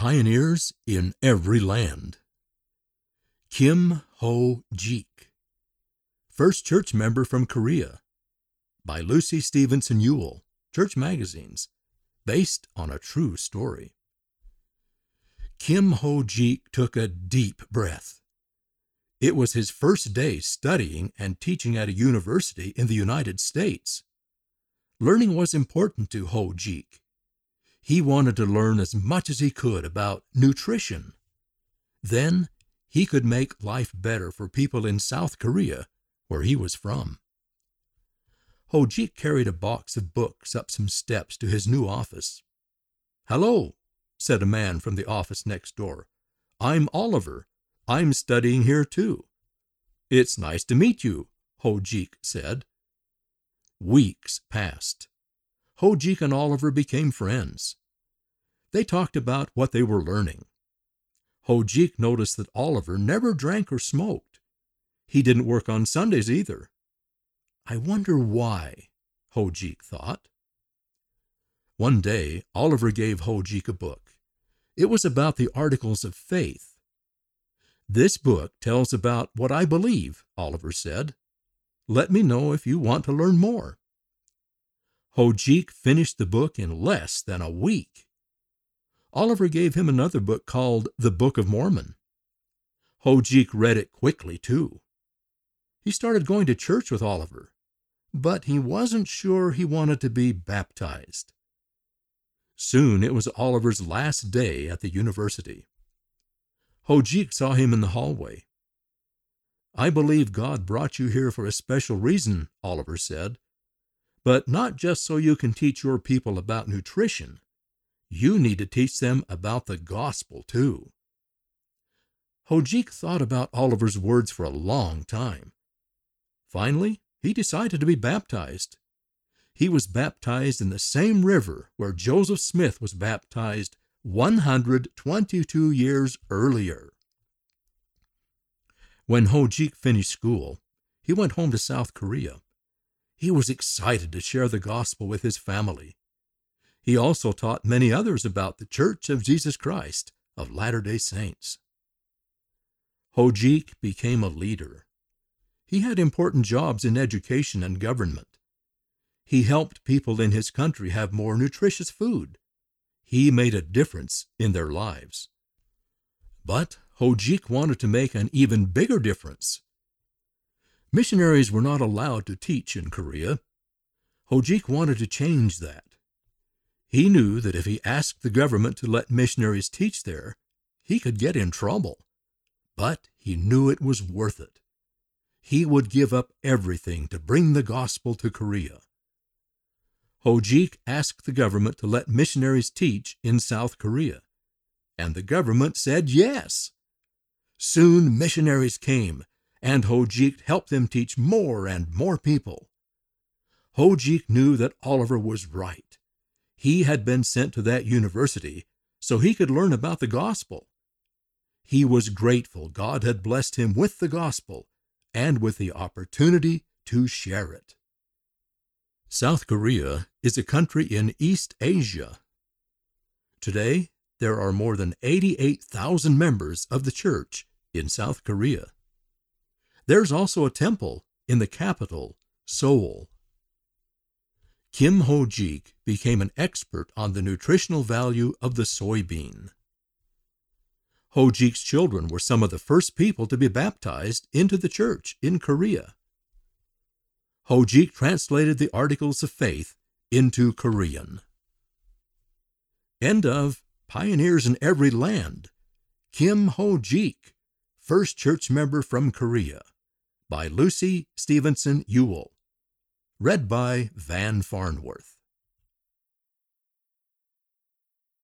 Pioneers in Every Land. Kim Ho Jik, First church member from Korea, by Lucy Stevenson Ewell, Church Magazines, based on a true story. Kim Ho Jik took a deep breath. It was his first day studying and teaching at a university in the United States. Learning was important to Ho Jik. He wanted to learn as much as he could about nutrition. Then he could make life better for people in South Korea, where he was from. Ho Jik carried a box of books up some steps to his new office. Hello, said a man from the office next door. I'm Oliver. I'm studying here too. It's nice to meet you, Ho Jik said. Weeks passed. Ho Jik and Oliver became friends. They talked about what they were learning. Ho Jik noticed that Oliver never drank or smoked. He didn't work on Sundays either. I wonder why, Ho Jik thought. One day, Oliver gave Ho Jik a book. It was about the Articles of Faith. This book tells about what I believe, Oliver said. Let me know if you want to learn more. Ho Jik finished the book in less than a week. Oliver gave him another book called The Book of Mormon. Ho Jik read it quickly, too. He started going to church with Oliver, but he wasn't sure he wanted to be baptized. Soon it was Oliver's last day at the university. Ho Jik saw him in the hallway. I believe God brought you here for a special reason, Oliver said but not just so you can teach your people about nutrition. You need to teach them about the gospel too. Ho Jik thought about Oliver's words for a long time. Finally, he decided to be baptized. He was baptized in the same river where Joseph Smith was baptized 122 years earlier. When Ho Jik finished school, he went home to South Korea. He was excited to share the gospel with his family. He also taught many others about the Church of Jesus Christ of Latter day Saints. Ho Jik became a leader. He had important jobs in education and government. He helped people in his country have more nutritious food. He made a difference in their lives. But Ho Jik wanted to make an even bigger difference. Missionaries were not allowed to teach in Korea. Ho Jik wanted to change that. He knew that if he asked the government to let missionaries teach there, he could get in trouble. But he knew it was worth it. He would give up everything to bring the gospel to Korea. Ho Jik asked the government to let missionaries teach in South Korea, and the government said yes. Soon missionaries came and Ho Jik helped them teach more and more people. Ho Jik knew that Oliver was right. He had been sent to that university so he could learn about the gospel. He was grateful God had blessed him with the gospel and with the opportunity to share it. South Korea is a country in East Asia. Today, there are more than 88,000 members of the church in South Korea. There's also a temple in the capital, Seoul. Kim Ho Jik became an expert on the nutritional value of the soybean. Ho Jik's children were some of the first people to be baptized into the church in Korea. Ho Jik translated the Articles of Faith into Korean. End of Pioneers in Every Land, Kim Ho Jik, first church member from Korea by Lucy Stevenson Ewell. Read by Van Farnworth.